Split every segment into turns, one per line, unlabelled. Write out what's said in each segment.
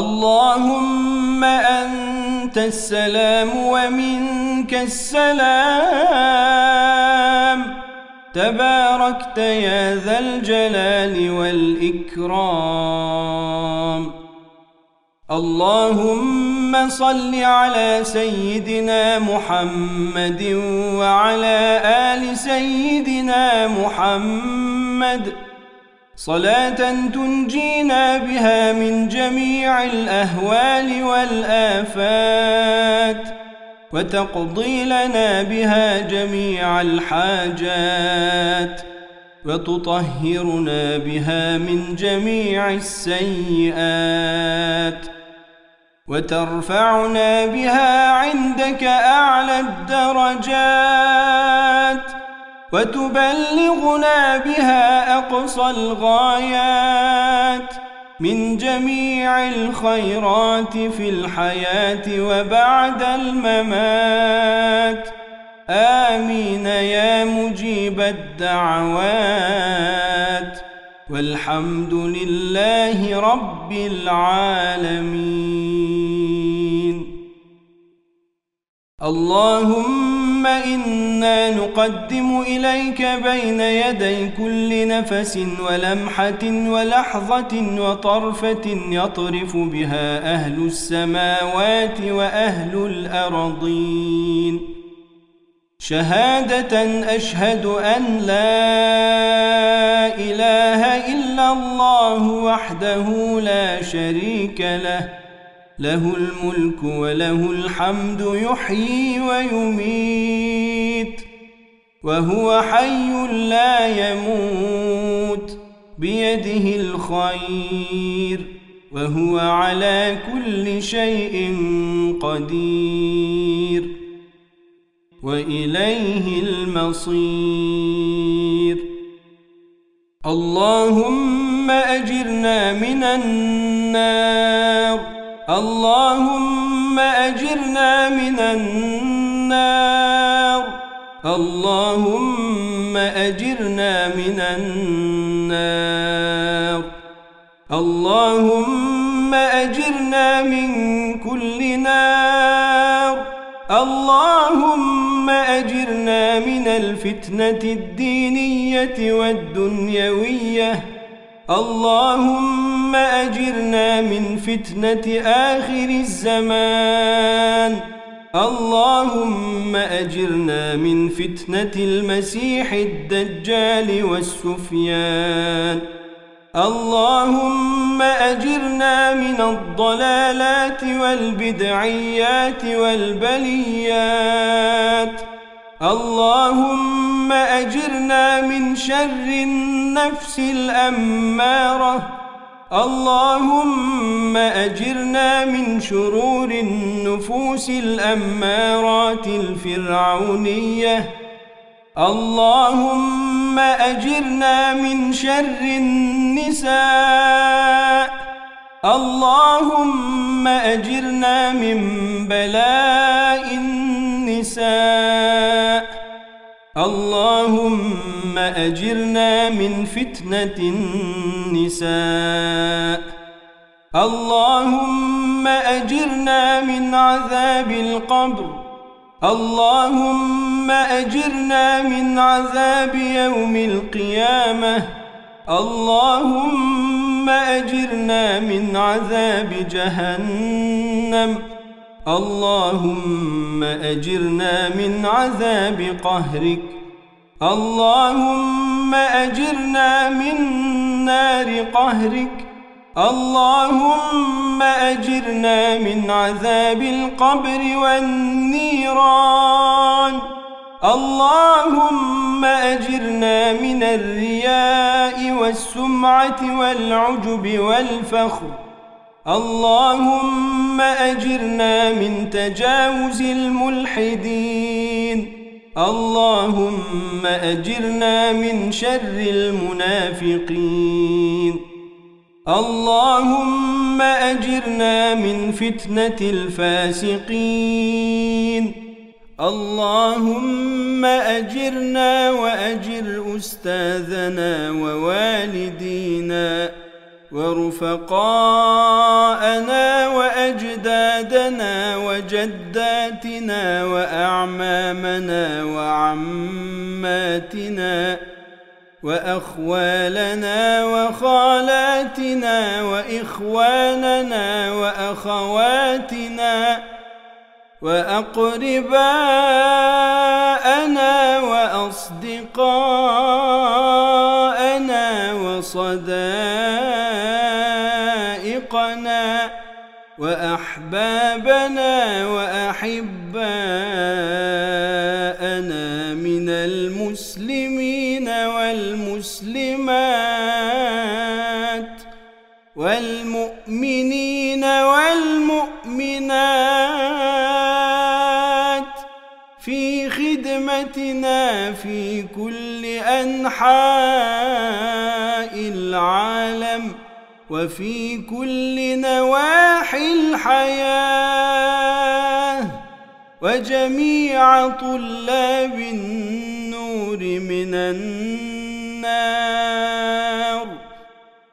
اللهم أنت السلام ومنك السلام. تباركت يا ذا الجلال والإكرام. اللهم صل على سيدنا محمد وعلى آل سيدنا محمد. صلاة تنجينا بها من جميع الأهوال والآفات وتقضي لنا بها جميع الحاجات وتطهرنا بها من جميع السيئات وترفعنا بها عندك أعلى الدرجات. وتبلغنا بها أقصى الغايات من جميع الخيرات في الحياة وبعد الممات. آمين يا مجيب الدعوات. والحمد لله رب العالمين. اللهم إنا نقدم إليك بين يدي كل نفس ولمحة ولحظة وطرفة يطرف بها أهل السماوات وأهل الأرضين. شهادة أشهد أن لا إله إلا الله وحده لا شريك له. له الملك وله الحمد يحيي ويميت وهو حي لا يموت بيده الخير وهو على كل شيء قدير وإليه المصير. اللهم أجرنا من النار. اللهم أجرنا من النار. اللهم أجرنا من النار. اللهم أجرنا من كل نار. اللهم أجرنا من الفتنة الدينية والدنيوية. اللهم أجرنا من فتنة آخر الزمان. اللهم أجرنا من فتنة المسيح الدجال والسفيان. اللهم أجرنا من الضلالات والبدعيات والبليات. اللهم أجرنا من شر النفس الأمارة. اللهم أجرنا من شرور النفوس الأمارات الفرعونية. اللهم أجرنا من شر النساء. اللهم أجرنا من بلاء النساء. اللهم أجرنا من فتنة النساء. اللهم أجرنا من عذاب القبر. اللهم أجرنا من عذاب يوم القيامة. اللهم أجرنا من عذاب جهنم. اللهم أجرنا من عذاب قهرك. اللهم أجرنا من نار قهرك. اللهم أجرنا من عذاب القبر والنيران. اللهم أجرنا من الرياء والسمعة والعجب والفخر. اللهم أجرنا من تجاوز الملحدين. اللهم أجرنا من شر المنافقين. اللهم أجرنا من فتنة الفاسقين. اللهم أجرنا وأجر أستاذنا ووالدينا. ورفقاءنا وأجدادنا وجداتنا وأعمامنا وعماتنا وأخوالنا وخالاتنا وإخواننا وأخواتنا وأقرباءنا وأصدقاءنا وصداقنا في كل أنحاء العالم وفي كل نواحي الحياة وجميع طلاب النور من النار.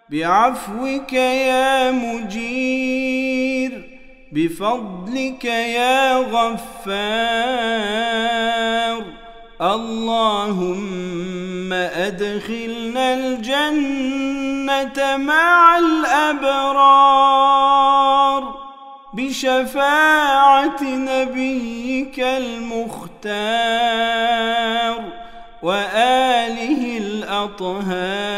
بعفوك يا مجير بفضلك يا غفار. اللهم أدخلنا الجنة مع الأبرار بشفاعة نبيك المختار وآله الأطهار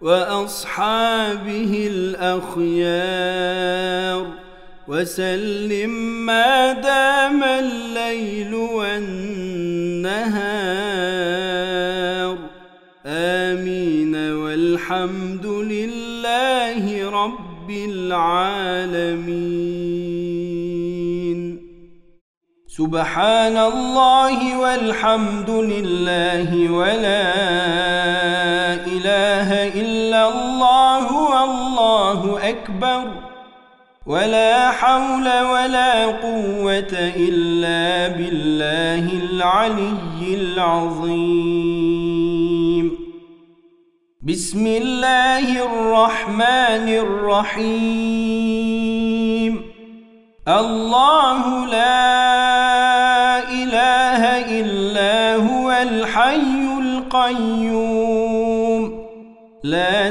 وأصحابه الأخيار. وسلم ما دام الليل والنهار. آمين. والحمد لله رب العالمين. سبحان الله والحمد لله ولا إله إلا الله والله أكبر. ولا حول ولا قوة إلا بالله العلي العظيم. بسم الله الرحمن الرحيم. الله لا إله إلا هو الحي القيوم. لا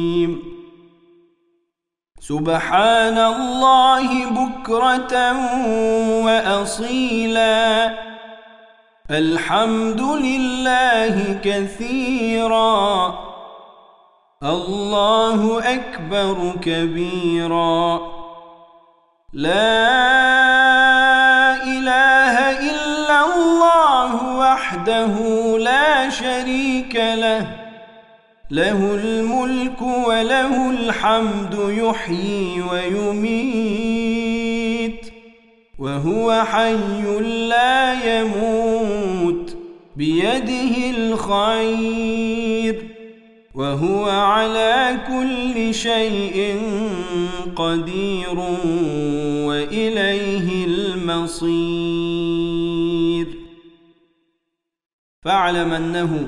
سبحان الله بكرة وأصيلا. الحمد لله كثيرا. الله أكبر كبيرا. لا إله إلا الله وحده لا شريك له. له الملك وله الحمد يحيي ويميت وهو حي لا يموت بيده الخير وهو على كل شيء قدير وإليه المصير. فاعلم أنه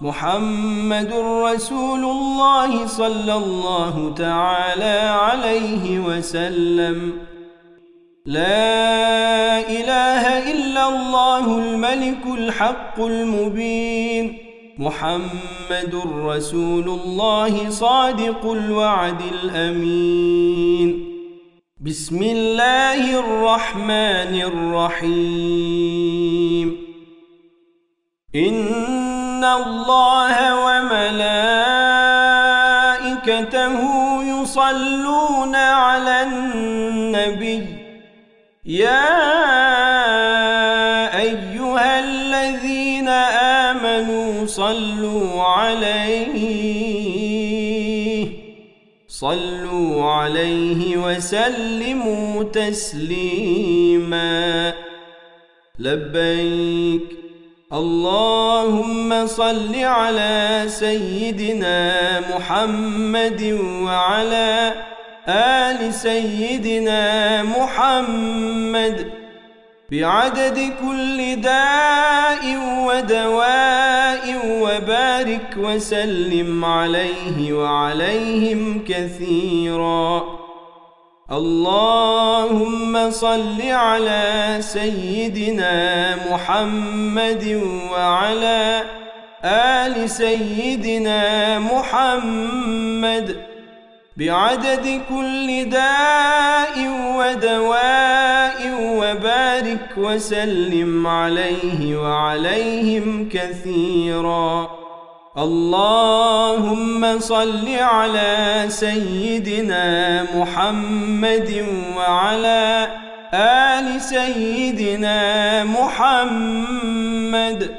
محمد رسول الله صلى الله تعالى عليه وسلم. لا إله إلا الله الملك الحق المبين. محمد رسول الله صادق الوعد الأمين. بسم الله الرحمن الرحيم. إن الله وملائكته يصلون على النبي. يا أيها الذين آمنوا صلوا عليه. صلوا عليه وسلموا تسليما. لبيك اللهم صل على سيدنا محمد وعلى آل سيدنا محمد بعدد كل داء ودواء وبارك وسلم عليه وعليهم كثيرا. اللهم صل على سيدنا محمد وعلى آل سيدنا محمد بعدد كل داء ودواء وبارك وسلم عليه وعليهم كثيرا. اللهم صل على سيدنا محمد وعلى آل سيدنا محمد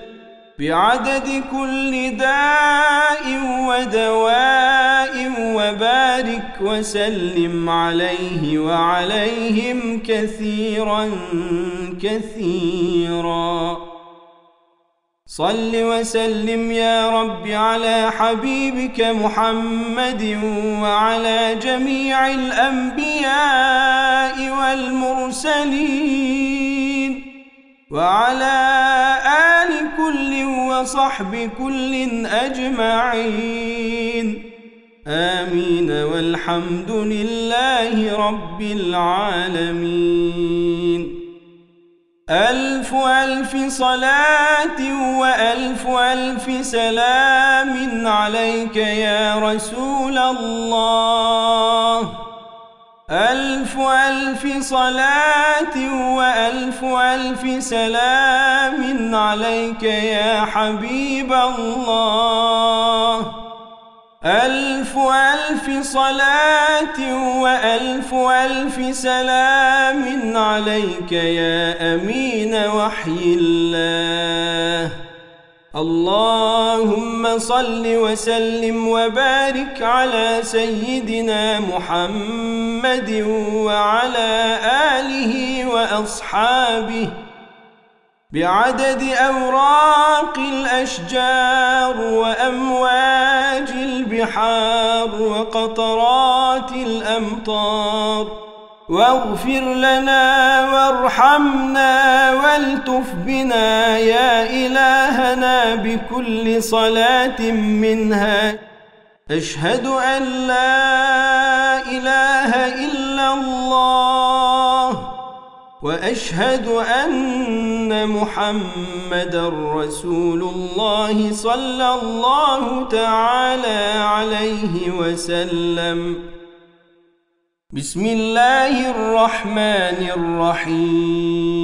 بعدد كل داء ودواء وبارك وسلم عليه وعليهم كثيرا كثيرا. صل وسلم يا رب على حبيبك محمد وعلى جميع الأنبياء والمرسلين وعلى آل كل وصحب كل أجمعين. آمين. والحمد لله رب العالمين. ألف ألف صلاة وألف ألف سلام عليك يا رسول الله. ألف ألف صلاة وألف ألف سلام عليك يا حبيب الله. ألف ألف صلاة وألف ألف سلام عليك يا أمين وحي الله. اللهم صل وسلم وبارك على سيدنا محمد وعلى آله وأصحابه. بعدد أوراق الأشجار وأمواج البحار وقطرات الأمطار. واغفر لنا وارحمنا والتف بنا يا إلهنا بكل صلاة منها. أشهد أن لا إله إلا الله. وأشهد أن محمد رسول الله صلى الله تعالى عليه وسلم. بسم الله الرحمن الرحيم.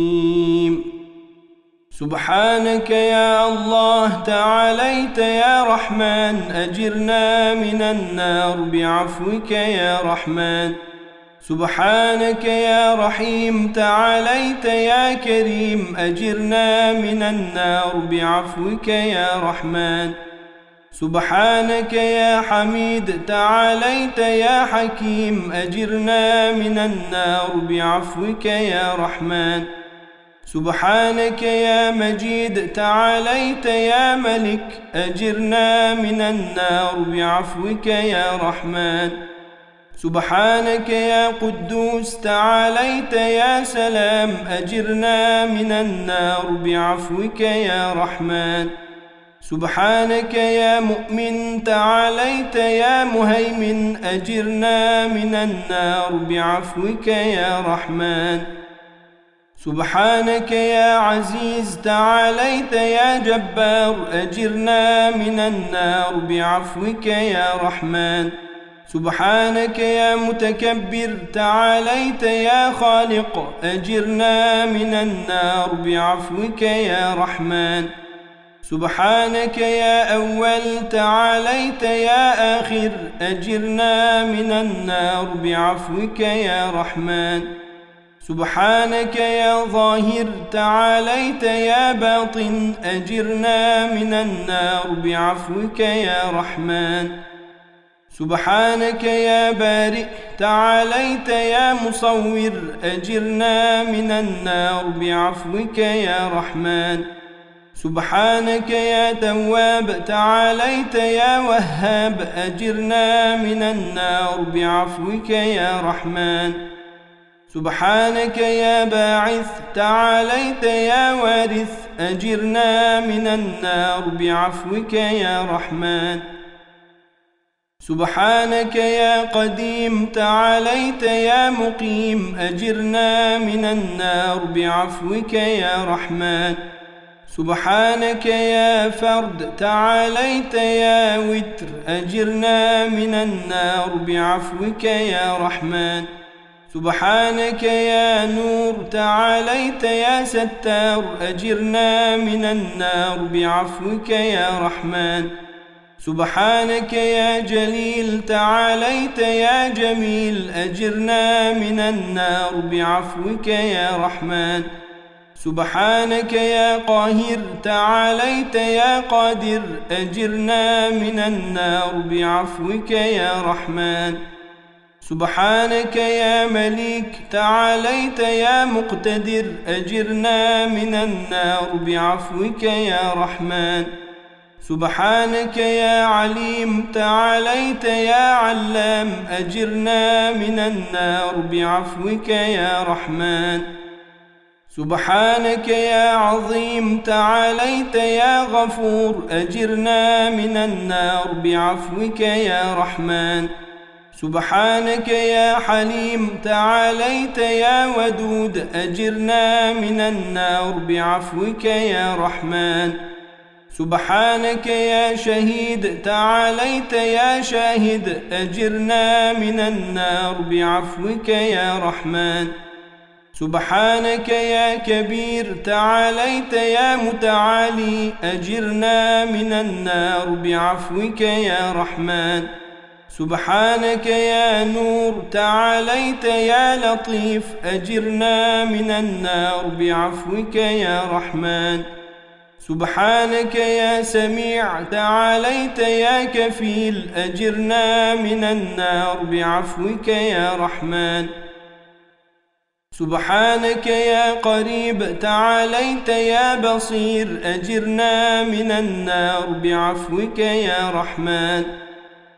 سبحانك يا الله تعاليت يا رحمن أجرنا من النار بعفوك يا رحمن. سبحانك يا رحيم تعاليت يا كريم أجرنا من النار بعفوك يا رحمن. سبحانك يا حميد تعاليت يا حكيم أجرنا من النار بعفوك يا رحمن. سبحانك يا مجيد تعاليت يا ملك أجرنا من النار بعفوك يا رحمن. سبحانك يا قدوس تعاليت يا سلام أجرنا من النار بعفوك يا رحمن. سبحانك يا مؤمن تعاليت يا مهيمن أجرنا من النار بعفوك يا رحمن. سبحانك يا عزيز تعاليت يا جبار أجرنا من النار بعفوك يا رحمن. سبحانك يا متكبر تعاليت يا خالق أجرنا من النار بعفوك يا رحمن. سبحانك يا أول تعاليت يا آخر أجرنا من النار بعفوك يا رحمن. سبحانك يا ظاهر تعاليت يا باطن أجرنا من النار بعفوك يا رحمن. سبحانك يا بارئ تعاليت يا مصور أجرنا من النار بعفوك يا رحمن. سبحانك يا تواب تعاليت يا وهاب أجرنا من النار بعفوك يا رحمن. سبحانك يا باعث تعاليت يا وارث أجرنا من النار بعفوك يا رحمن. سبحانك يا قديم تعاليت يا مقيم أجرنا من النار بعفوك يا رحمن. سبحانك يا فرد تعاليت يا وتر أجرنا من النار بعفوك يا رحمن. سبحانك يا نور تعاليت يا ستار أجرنا من النار بعفوك يا رحمن. سبحانك يا جليل تعاليت يا جميل أجرنا من النار بعفوك يا رحمن. سبحانك يا قاهر تعاليت يا قادر أجرنا من النار بعفوك يا رحمن. سبحانك يا مليك تعاليت يا مقتدر أجرنا من النار بعفوك يا رحمن. سبحانك يا عليم تعاليت يا علام أجرنا من النار بعفوك يا رحمن. سبحانك يا عظيم تعاليت يا غفور أجرنا من النار بعفوك يا رحمن. سبحانك يا حليم تعاليت يا ودود أجرنا من النار بعفوك يا رحمن. سبحانك يا شهيد تعاليت يا شاهد أجرنا من النار بعفوك يا رحمن. سبحانك يا كبير تعاليت يا متعالي أجرنا من النار بعفوك يا رحمن. سبحانك يا نور تعاليت يا لطيف أجرنا من النار بعفوك يا رحمن. سبحانك يا سميع تعاليت يا كفيل أجرنا من النار بعفوك يا رحمن. سبحانك يا قريب تعاليت يا بصير أجرنا من النار بعفوك يا رحمن.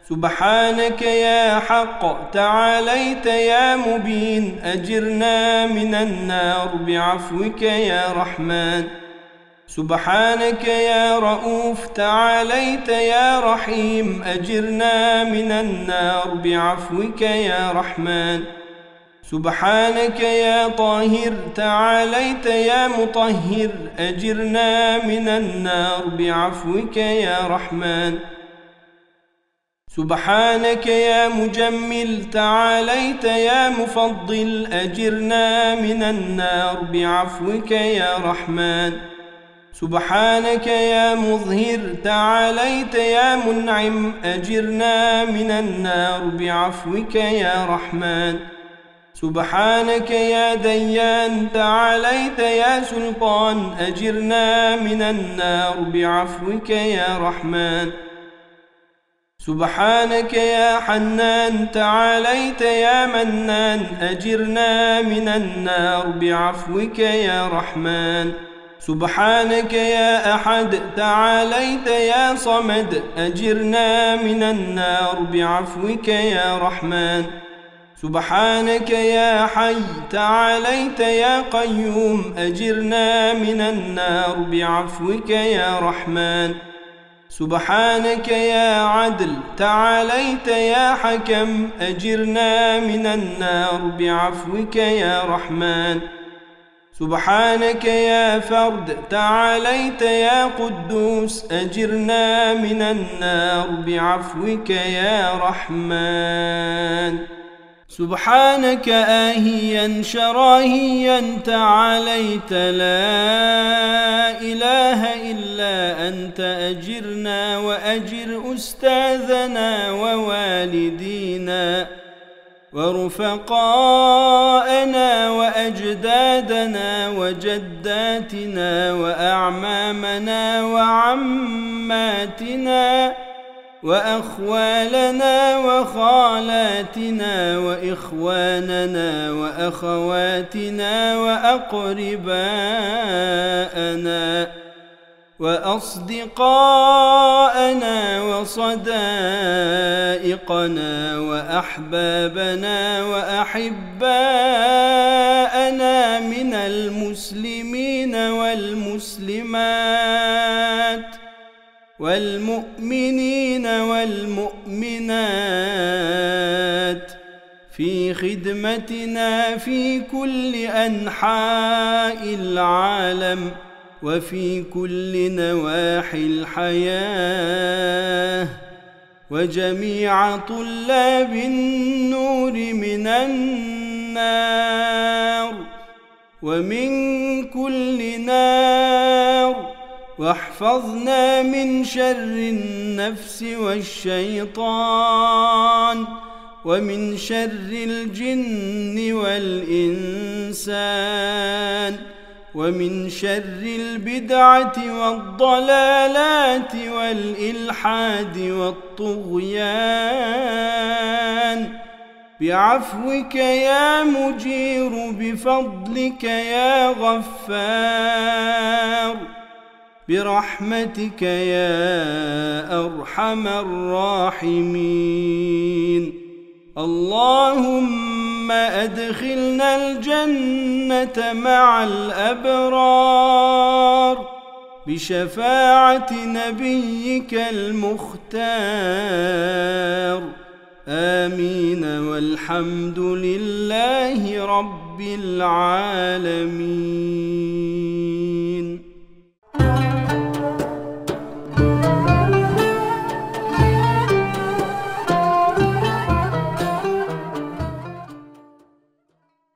سبحانك يا حق تعاليت يا مبين أجرنا من النار بعفوك يا رحمن. سبحانك يا رؤوف تعاليت يا رحيم أجرنا من النار بعفوك يا رحمن. سبحانك يا طاهر تعاليت يا مطهر أجرنا من النار بعفوك يا رحمن. سبحانك يا مجمل تعاليت يا مفضل أجرنا من النار بعفوك يا رحمن. سبحانك يا مظهر تعاليت يا منعم أجرنا من النار بعفوك يا رحمن. سبحانك يا ديان تعاليت يا سلطان أجرنا من النار بعفوك يا رحمن. سبحانك يا حنان تعاليت يا منان أجرنا من النار بعفوك يا رحمن. سبحانك يا أحد تعاليت يا صمد أجرنا من النار بعفوك يا رحمن. سبحانك يا حي تعاليت يا قيوم أجرنا من النار بعفوك يا رحمن. سبحانك يا عدل تعاليت يا حكم أجرنا من النار بعفوك يا رحمن. سبحانك يا فرد تعاليت يا قدوس أجرنا من النار بعفوك يا رحمن. سبحانك آهيا شراهيا تعاليت لا إله إلا أنت أجرنا وأجر أستاذنا ووالدينا ورفقاءنا وأخوالنا وخالاتنا وإخواننا وأخواتنا وأقرباءنا وأصدقاءنا وصدائقنا وأحبابنا وأحباءنا من المسلمين والمسلمات. والمؤمنين والمؤمنات في خدمتنا في كل أنحاء العالم وفي كل نواحي الحياة وجميع طلاب النور من النار ومن كل نار واحفظنا من شر النفس والشيطان ومن شر الجن والإنسان ومن شر البدعة والضلالات والإلحاد والطغيان. بعفوك يا مجير بفضلك يا غفار. برحمتك يا أرحم الراحمين. اللهم أدخلنا الجنة مع الأبرار بشفاعة نبيك المختار. آمين والحمد لله رب العالمين.